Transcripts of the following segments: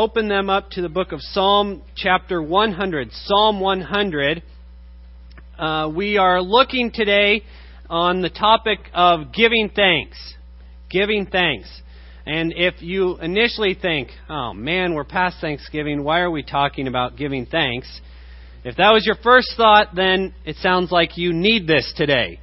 open them up to the book of Psalm chapter 100. Psalm 100. Uh, we are looking today on the topic of giving thanks. Giving thanks. And if you initially think, oh man, we're past Thanksgiving, why are we talking about giving thanks? If that was your first thought, then it sounds like you need this today.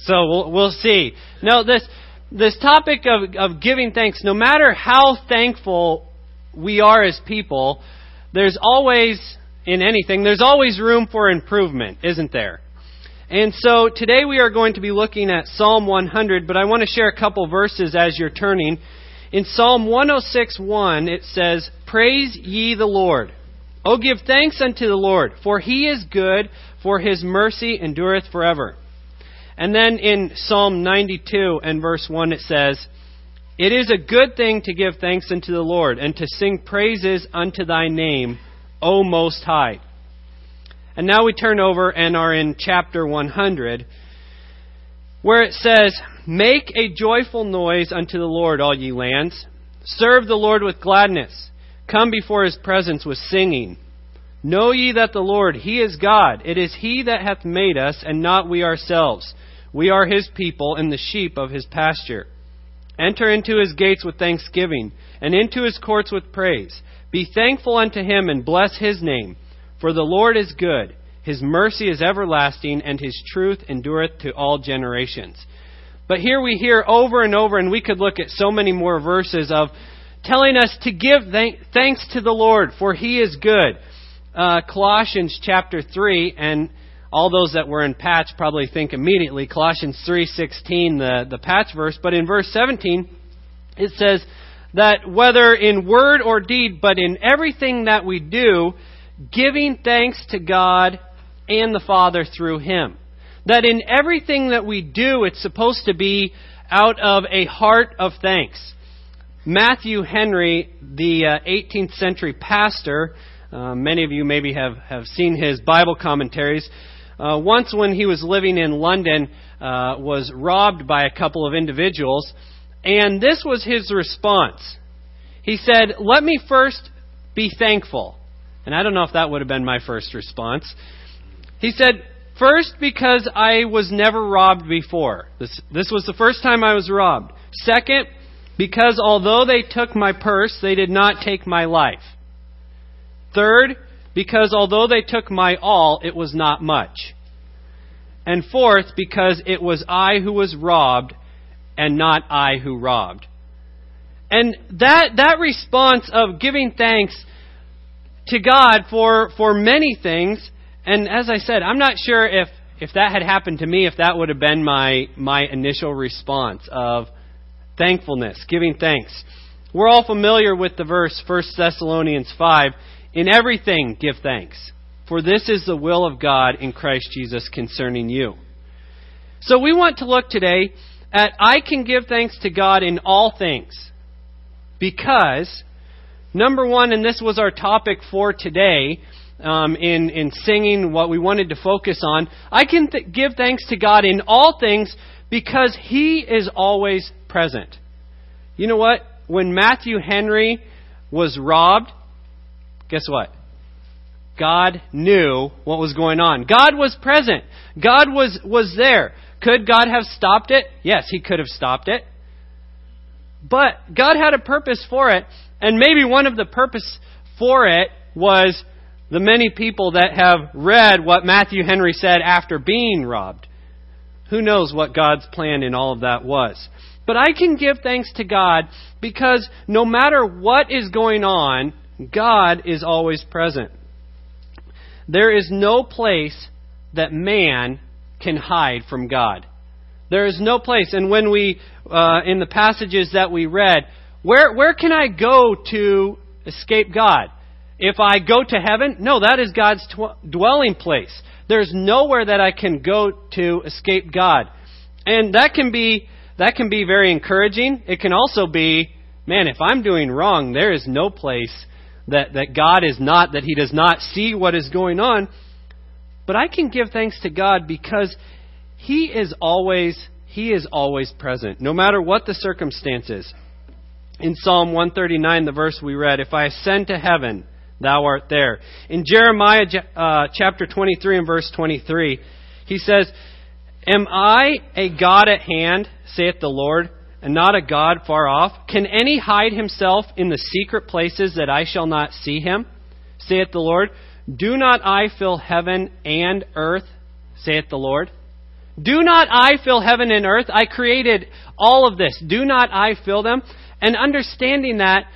So we'll, we'll see. No, this this topic of, of giving thanks, no matter how thankful we are as people, there's always, in anything, there's always room for improvement, isn't there? And so today we are going to be looking at Psalm 100, but I want to share a couple verses as you're turning. In Psalm 106:1 it says, "Praise ye the Lord. O give thanks unto the Lord, for he is good, for his mercy endureth forever." And then in Psalm 92 and verse 1 it says, It is a good thing to give thanks unto the Lord and to sing praises unto thy name, O Most High. And now we turn over and are in chapter 100, where it says, Make a joyful noise unto the Lord, all ye lands. Serve the Lord with gladness. Come before his presence with singing. Know ye that the Lord, he is God. It is he that hath made us, and not we ourselves. We are his people and the sheep of his pasture. Enter into his gates with thanksgiving, and into his courts with praise. Be thankful unto him and bless his name. For the Lord is good, his mercy is everlasting, and his truth endureth to all generations. But here we hear over and over, and we could look at so many more verses of telling us to give thanks to the Lord, for he is good. Uh, Colossians chapter 3, and all those that were in patch probably think immediately Colossians 3:16 the the patch verse. But in verse 17 it says that whether in word or deed but in everything that we do giving thanks to God and the Father through him. That in everything that we do it's supposed to be out of a heart of thanks. Matthew Henry the uh, 18th century pastor uh, many of you maybe have, have seen his Bible commentaries uh, once, when he was living in London, uh, was robbed by a couple of individuals, and this was his response. He said, Let me first be thankful. And I don't know if that would have been my first response. He said, First, because I was never robbed before. This, this was the first time I was robbed. Second, because although they took my purse, they did not take my life. Third, because although they took my all, it was not much. And fourth, because it was I who was robbed and not I who robbed. And that, that response of giving thanks to God for, for many things, and as I said, I'm not sure if, if that had happened to me, if that would have been my, my initial response of thankfulness, giving thanks. We're all familiar with the verse 1 Thessalonians 5 in everything, give thanks, for this is the will of God in Christ Jesus concerning you. So we want to look today at I can give thanks to God in all things. Because, number one, and this was our topic for today, um, in, in singing what we wanted to focus on, I can th- give thanks to God in all things because He is always present. You know what? When Matthew Henry was robbed, guess what? God knew what was going on. God was present. God was, was there. Could God have stopped it? Yes, He could have stopped it. But God had a purpose for it, and maybe one of the purpose for it was the many people that have read what Matthew Henry said after being robbed. Who knows what God's plan in all of that was. But I can give thanks to God because no matter what is going on, God is always present. There is no place that man can hide from God. There is no place. And when we, uh, in the passages that we read, where, where can I go to escape God? If I go to heaven, no, that is God's tw- dwelling place. There's nowhere that I can go to escape God. And that can be, that can be very encouraging. It can also be, man, if I'm doing wrong, there is no place that, that God is not, that He does not see what is going on. But I can give thanks to God because He is always, He is always present, no matter what the circumstances. in Psalm 139, the verse we read, If I ascend to heaven, thou art there. In Jeremiah uh, chapter 23 and verse 23, he says, Am I a God at hand, saith the Lord, and not a God far off? Can any hide himself in the secret places that I shall not see him, saith the Lord? Do not I fill heaven and earth, saith the Lord? Do not I fill heaven and earth? I created all of this. Do not I fill them? And understanding that,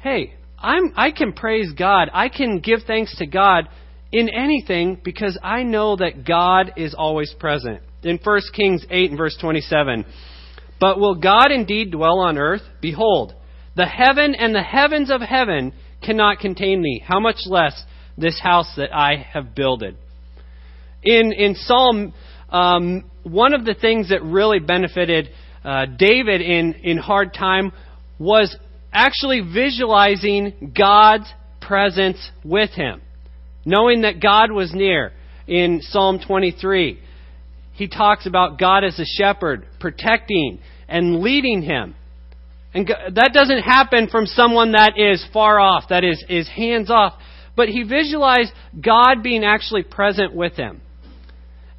hey, I'm, I can praise God. I can give thanks to God in anything because I know that God is always present. In 1 Kings 8 and verse 27, but will God indeed dwell on earth? Behold, the heaven and the heavens of heaven cannot contain thee. How much less this house that I have builded? In, in Psalm, um, one of the things that really benefited uh, David in, in hard time was actually visualizing God's presence with him, knowing that God was near. In Psalm 23, he talks about God as a shepherd, protecting and leading him. And that doesn't happen from someone that is far off, that is, is hands off. But he visualized God being actually present with him.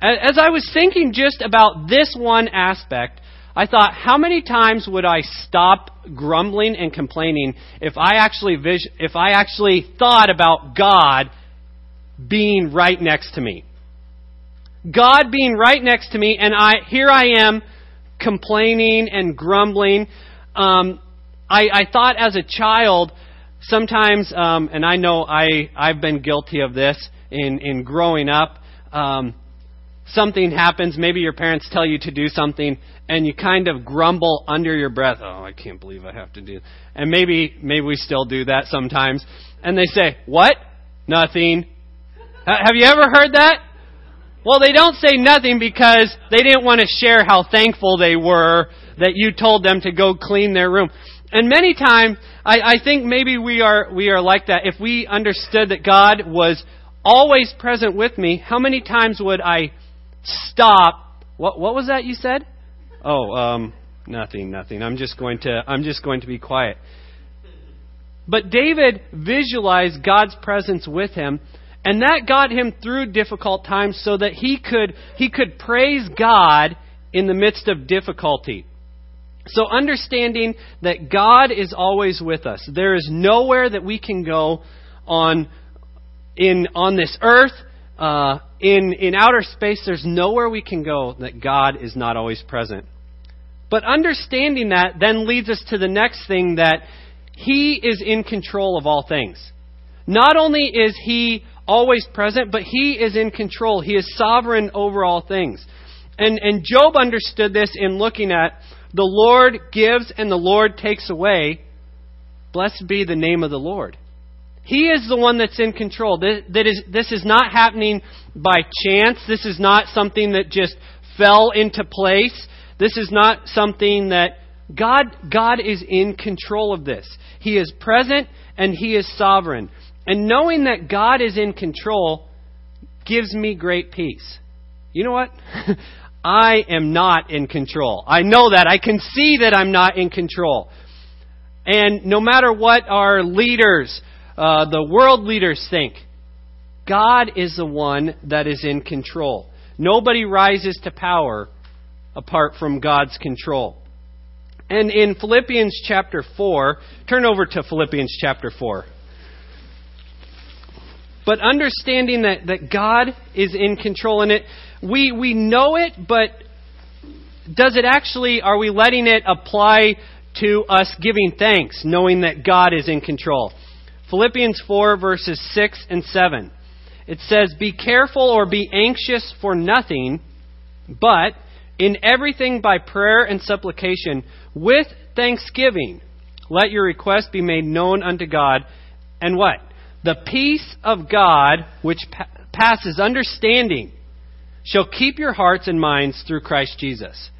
As I was thinking just about this one aspect, I thought, how many times would I stop grumbling and complaining if I actually if I actually thought about God being right next to me? God being right next to me, and I here I am complaining and grumbling. Um, I, I thought as a child sometimes, um, and I know I I've been guilty of this in in growing up. Um, something happens, maybe your parents tell you to do something, and you kind of grumble under your breath, "Oh, I can't believe I have to do." And maybe maybe we still do that sometimes. And they say, "What? Nothing." Have you ever heard that? Well, they don't say nothing because they didn't want to share how thankful they were that you told them to go clean their room. And many times, I, I think maybe we are we are like that. If we understood that God was always present with me, how many times would I stop? What what was that you said? Oh, um, nothing, nothing. I'm just going to I'm just going to be quiet. But David visualized God's presence with him, and that got him through difficult times so that he could he could praise God in the midst of difficulty. So understanding that God is always with us. There is nowhere that we can go on in on this earth uh, in in outer space. There's nowhere we can go that God is not always present. But understanding that then leads us to the next thing that He is in control of all things. Not only is He always present, but He is in control. He is sovereign over all things. And, and Job understood this in looking at the Lord gives and the Lord takes away. Blessed be the name of the Lord. He is the one that's in control. This, that is, this is not happening by chance. This is not something that just fell into place. This is not something that God, God is in control of this. He is present and He is sovereign. And knowing that God is in control gives me great peace. You know what? I am not in control. I know that. I can see that I'm not in control. And no matter what our leaders, uh, the world leaders think, God is the one that is in control. Nobody rises to power apart from God's control. And in Philippians chapter 4, turn over to Philippians chapter 4. But understanding that, that God is in control in it, we, we know it, but does it actually, are we letting it apply to us giving thanks, knowing that God is in control? Philippians 4, verses 6 and 7. It says, Be careful or be anxious for nothing, but in everything by prayer and supplication, with thanksgiving, let your request be made known unto God. And what? The peace of God, which pa- passes understanding, shall keep your hearts and minds through Christ Jesus.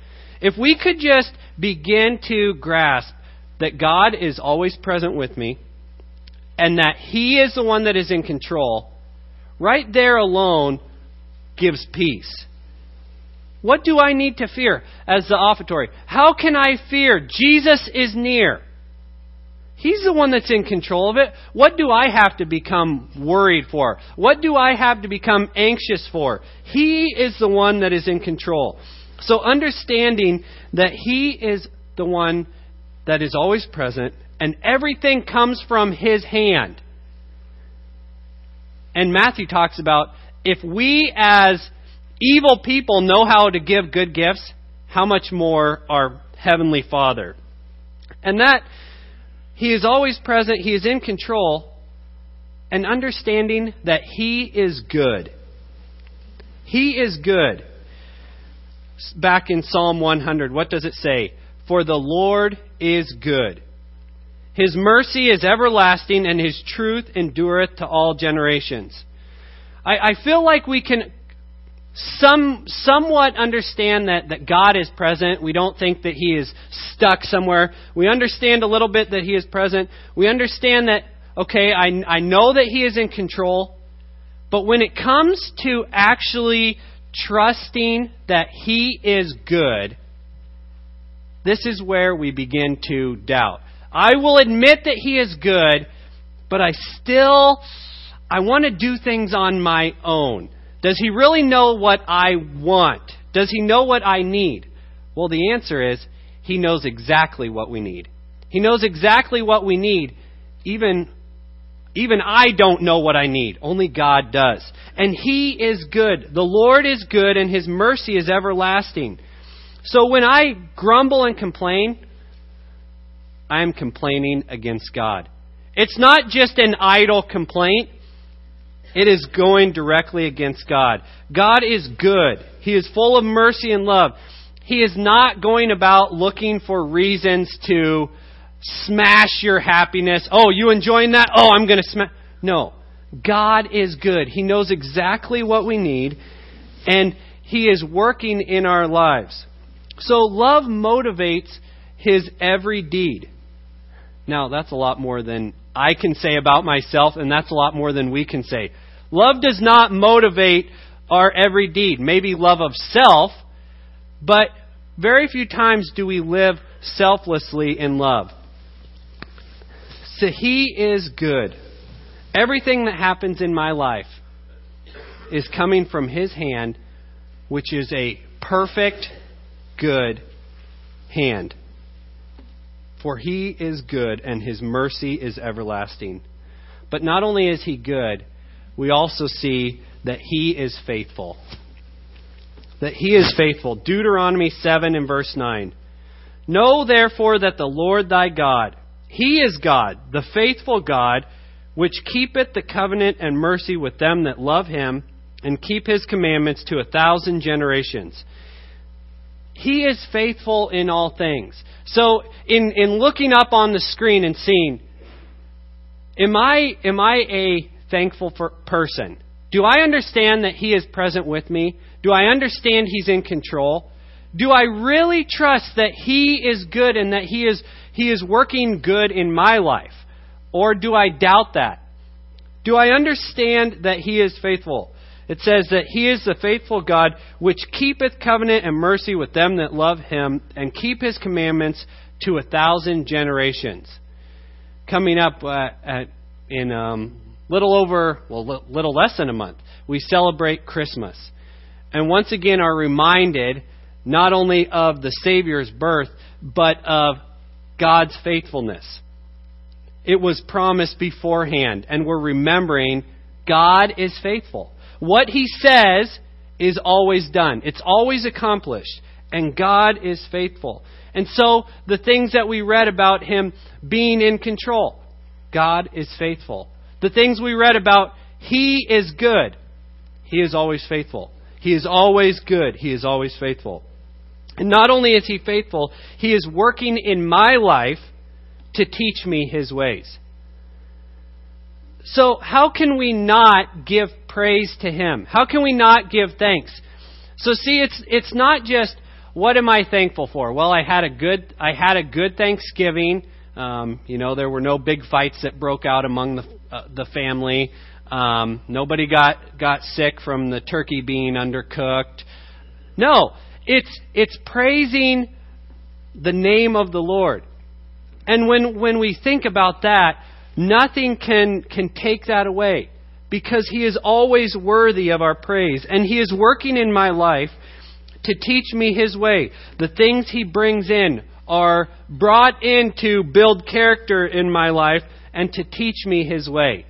If we could just begin to grasp that God is always present with me and that He is the one that is in control, right there alone gives peace. What do I need to fear as the offertory? How can I fear? Jesus is near. He's the one that's in control of it. What do I have to become worried for? What do I have to become anxious for? He is the one that is in control. So understanding that He is the one that is always present and everything comes from His hand. And Matthew talks about if we as evil people know how to give good gifts, how much more our Heavenly Father. And that He is always present, He is in control, and understanding that He is good. He is good. Back in Psalm 100, what does it say? For the Lord is good. His mercy is everlasting, and His truth endureth to all generations. I, I feel like we can some somewhat understand that, that God is present. We don't think that He is stuck somewhere. We understand a little bit that He is present. We understand that, okay, I, I know that He is in control. But when it comes to actually trusting that He is good, this is where we begin to doubt. I will admit that He is good, but I still, I want to do things on my own. Does he really know what I want? Does he know what I need? Well, the answer is he knows exactly what we need. He knows exactly what we need. Even, even I don't know what I need. Only God does. And he is good. The Lord is good and his mercy is everlasting. So when I grumble and complain, I am complaining against God. It's not just an idle complaint. It is going directly against God. God is good. He is full of mercy and love. He is not going about looking for reasons to smash your happiness. Oh, you enjoying that? Oh, I'm going to smash. No. God is good. He knows exactly what we need, and He is working in our lives. So love motivates His every deed. Now, that's a lot more than I can say about myself, and that's a lot more than we can say. Love does not motivate our every deed. Maybe love of self, but very few times do we live selflessly in love. So He is good. Everything that happens in my life is coming from His hand, which is a perfect, good hand. For He is good, and His mercy is everlasting. But not only is He good, we also see that he is faithful. That he is faithful. Deuteronomy 7 and verse 9. Know therefore that the Lord thy God, he is God, the faithful God, which keepeth the covenant and mercy with them that love him and keep his commandments to a thousand generations. He is faithful in all things. So, in, in looking up on the screen and seeing, am I, am I a thankful for person? Do I understand that He is present with me? Do I understand He's in control? Do I really trust that He is good and that He is, he is working good in my life? Or do I doubt that? Do I understand that He is faithful? It says that He is the faithful God which keepeth covenant and mercy with them that love Him and keep His commandments to a thousand generations. Coming up uh, at, in um, little over, well, little less than a month, we celebrate Christmas. And once again are reminded not only of the Savior's birth, but of God's faithfulness. It was promised beforehand, and we're remembering God is faithful. What He says is always done, it's always accomplished, and God is faithful. And so, the things that we read about Him being in control, God is faithful. The things we read about, He is good. He is always faithful. He is always good. He is always faithful. And not only is He faithful, He is working in my life to teach me His ways. So, how can we not give praise to Him? How can we not give thanks? So, see, it's, it's not just what am I thankful for? Well, I had a good, I had a good Thanksgiving. Um, you know, there were no big fights that broke out among the, uh, the family. Um, nobody got got sick from the turkey being undercooked. No, it's it's praising the name of the Lord. And when, when we think about that, nothing can, can take that away because He is always worthy of our praise. And He is working in my life to teach me His way. The things He brings in are brought in to build character in my life and to teach me His way.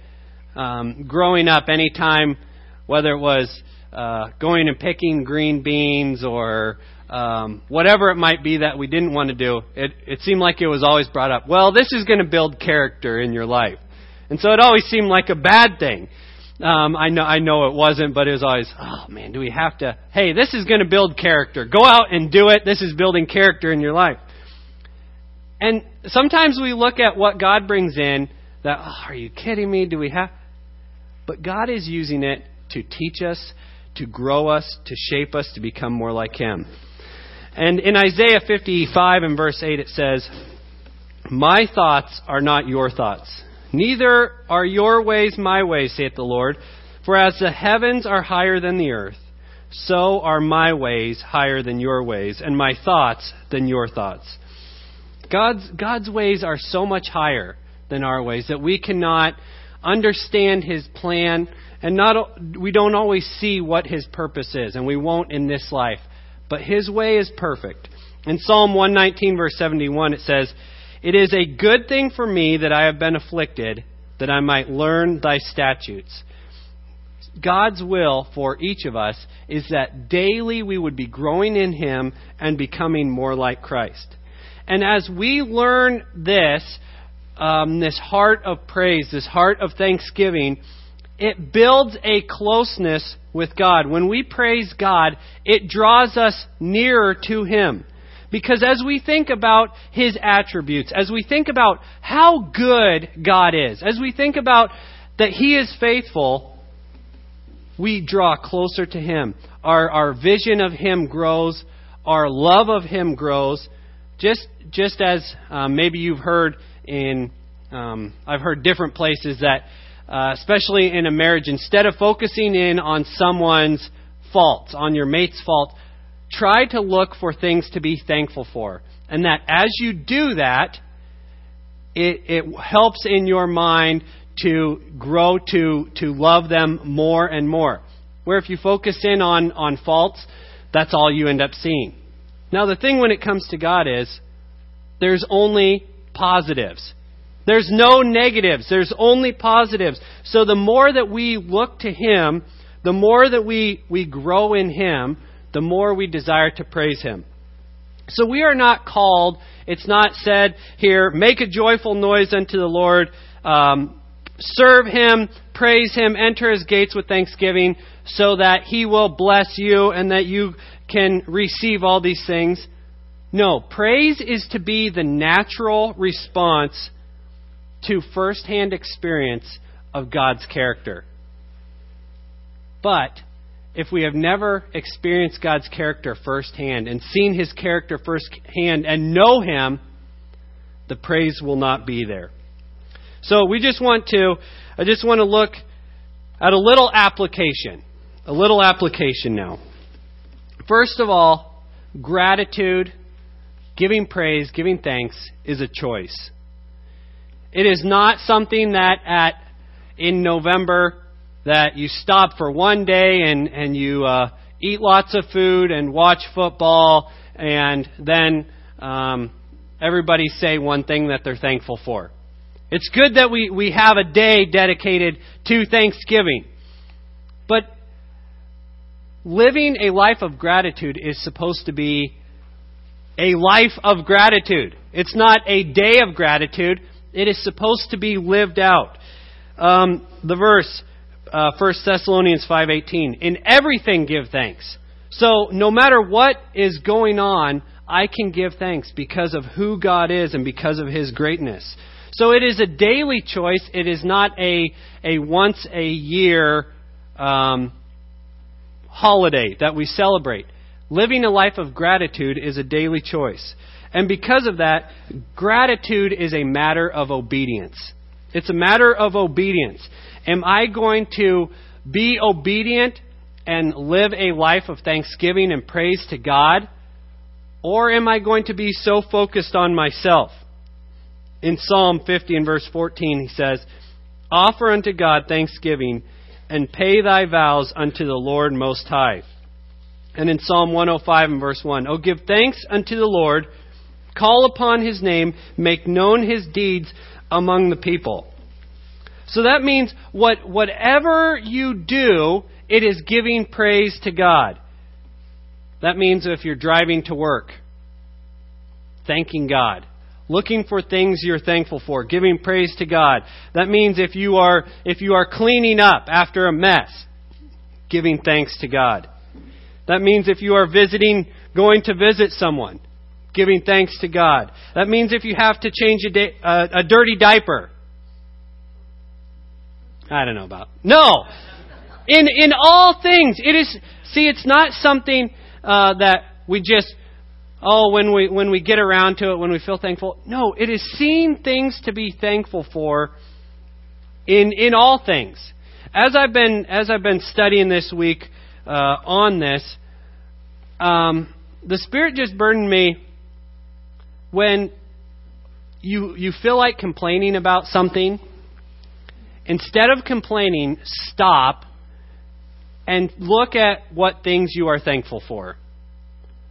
Um, growing up, anytime, whether it was uh, going and picking green beans or um, whatever it might be that we didn't want to do, it, it seemed like it was always brought up. Well, this is going to build character in your life, and so it always seemed like a bad thing. Um, I know, I know it wasn't, but it was always, oh man, do we have to? Hey, this is going to build character. Go out and do it. This is building character in your life. And sometimes we look at what God brings in. That, oh, are you kidding me? Do we have? But God is using it to teach us, to grow us, to shape us to become more like Him. And in Isaiah 55 and verse 8 it says, My thoughts are not your thoughts, neither are your ways my ways, saith the Lord. For as the heavens are higher than the earth, so are my ways higher than your ways, and my thoughts than your thoughts. God's, God's ways are so much higher than our ways that we cannot understand His plan, and not, we don't always see what His purpose is, and we won't in this life but his way is perfect. In Psalm 119, verse 71, it says, It is a good thing for me that I have been afflicted, that I might learn thy statutes. God's will for each of us is that daily we would be growing in Him and becoming more like Christ. And as we learn this, um, this heart of praise, this heart of thanksgiving, it builds a closeness with God. When we praise God, it draws us nearer to Him. Because as we think about His attributes, as we think about how good God is, as we think about that He is faithful, we draw closer to Him. Our, our vision of Him grows. Our love of Him grows. Just, just as um, maybe you've heard in, um, I've heard different places that uh, especially in a marriage, instead of focusing in on someone's faults, on your mate's fault, try to look for things to be thankful for. And that as you do that, it, it helps in your mind to grow to, to love them more and more. Where if you focus in on, on faults, that's all you end up seeing. Now, the thing when it comes to God is there's only positives. There's no negatives. There's only positives. So the more that we look to Him, the more that we, we grow in Him, the more we desire to praise Him. So we are not called, it's not said here, make a joyful noise unto the Lord, um, serve Him, praise Him, enter His gates with thanksgiving, so that He will bless you and that you can receive all these things. No, praise is to be the natural response to firsthand experience of God's character. But if we have never experienced God's character firsthand and seen His character firsthand and know Him, the praise will not be there. So we just want to, I just want to look at a little application. A little application now. First of all, gratitude, giving praise, giving thanks is a choice. It is not something that at in November that you stop for one day and and you uh, eat lots of food and watch football and then um, everybody say one thing that they're thankful for. It's good that we, we have a day dedicated to Thanksgiving. But living a life of gratitude is supposed to be a life of gratitude. It's not a day of gratitude. It is supposed to be lived out. Um, the verse, uh, 1 Thessalonians 5.18, In everything give thanks. So no matter what is going on, I can give thanks because of who God is and because of His greatness. So it is a daily choice. It is not a, a once a year um, holiday that we celebrate. Living a life of gratitude is a daily choice. And because of that, gratitude is a matter of obedience. It's a matter of obedience. Am I going to be obedient and live a life of thanksgiving and praise to God? Or am I going to be so focused on myself? In Psalm 50 and verse 14, he says, Offer unto God thanksgiving and pay thy vows unto the Lord Most High. And in Psalm 105 and verse 1, Oh, give thanks unto the Lord, call upon his name, make known his deeds among the people. So that means what, whatever you do, it is giving praise to God. That means if you're driving to work, thanking God. Looking for things you're thankful for, giving praise to God. That means if you are, if you are cleaning up after a mess, giving thanks to God. That means if you are visiting, going to visit someone, giving thanks to God. That means if you have to change a, uh, a dirty diaper. I don't know about. No! In, in all things, it is, see, it's not something uh, that we just, oh, when we, when we get around to it, when we feel thankful. No, it is seeing things to be thankful for in, in all things. As I've been, as I've been studying this week uh, on this, um, the Spirit just burdened me when you, you feel like complaining about something. Instead of complaining, stop and look at what things you are thankful for.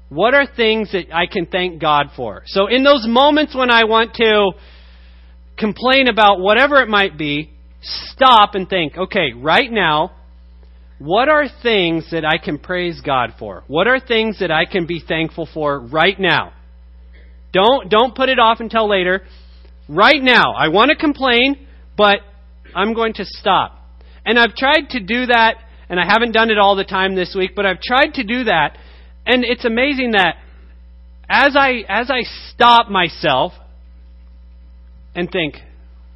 What are things that I can thank God for? So, in those moments when I want to complain about whatever it might be, stop and think, okay, right now, what are things that I can praise God for? What are things that I can be thankful for right now? Don't, don't put it off until later. Right now, I want to complain, but I'm going to stop. And I've tried to do that and I haven't done it all the time this week, but I've tried to do that. And it's amazing that as I as I stop myself and think,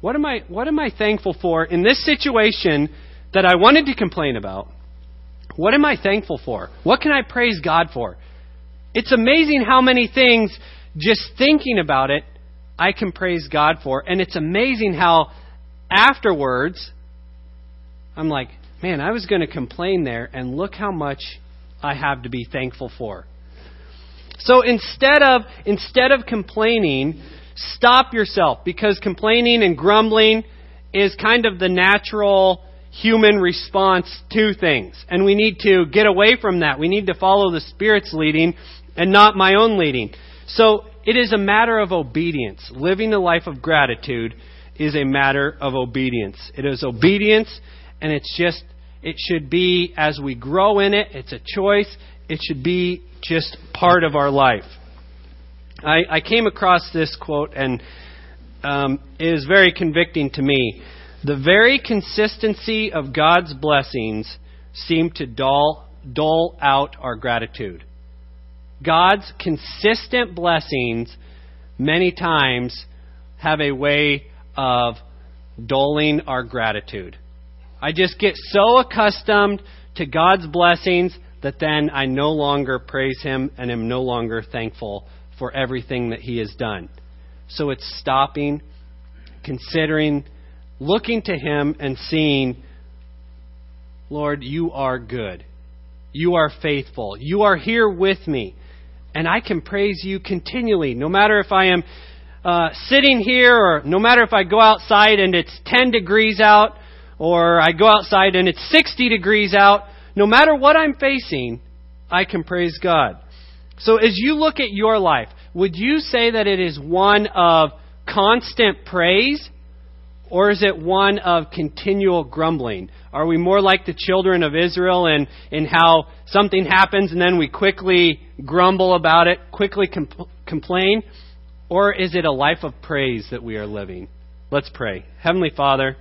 what am I what am I thankful for in this situation that I wanted to complain about? What am I thankful for? What can I praise God for? It's amazing how many things just thinking about it I can praise God for, and it's amazing how afterwards I'm like, man, I was going to complain there, and look how much I have to be thankful for. So instead of instead of complaining, stop yourself because complaining and grumbling is kind of the natural human response to things. And we need to get away from that. We need to follow the Spirit's leading and not my own leading. So it is a matter of obedience. Living a life of gratitude is a matter of obedience. It is obedience and it's just, it should be as we grow in it, it's a choice. It should be just part of our life. I, I came across this quote, and um, it is very convicting to me. The very consistency of God's blessings seem to dull, dull out our gratitude. God's consistent blessings many times have a way of dulling our gratitude. I just get so accustomed to God's blessings that then I no longer praise Him and am no longer thankful for everything that He has done. So it's stopping, considering, looking to Him and seeing, Lord, you are good. You are faithful. You are here with me. And I can praise you continually, no matter if I am uh, sitting here or no matter if I go outside and it's 10 degrees out or I go outside and it's 60 degrees out, no matter what I'm facing, I can praise God. So as you look at your life, would you say that it is one of constant praise or is it one of continual grumbling? Are we more like the children of Israel in, in how something happens and then we quickly grumble about it, quickly compl- complain? Or is it a life of praise that we are living? Let's pray. Heavenly Father,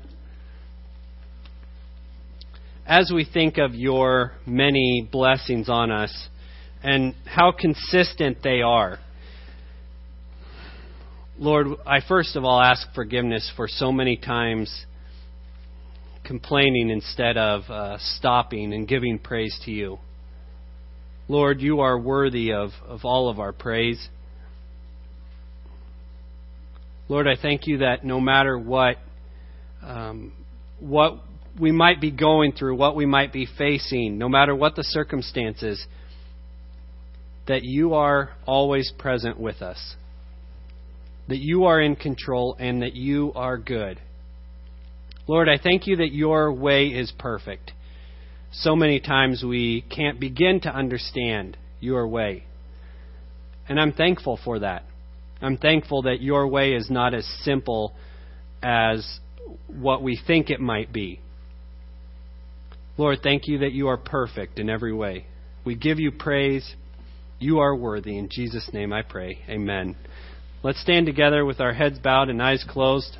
as we think of your many blessings on us and how consistent they are, Lord, I first of all ask forgiveness for so many times complaining instead of uh, stopping and giving praise to you. Lord, you are worthy of, of all of our praise. Lord, I thank you that no matter what um, what we might be going through, what we might be facing, no matter what the circumstances, that you are always present with us. that you are in control and that you are good. Lord, I thank you that your way is perfect. So many times we can't begin to understand your way. And I'm thankful for that. I'm thankful that your way is not as simple as what we think it might be. Lord, thank you that you are perfect in every way. We give you praise. You are worthy. In Jesus' name I pray. Amen. Let's stand together with our heads bowed and eyes closed.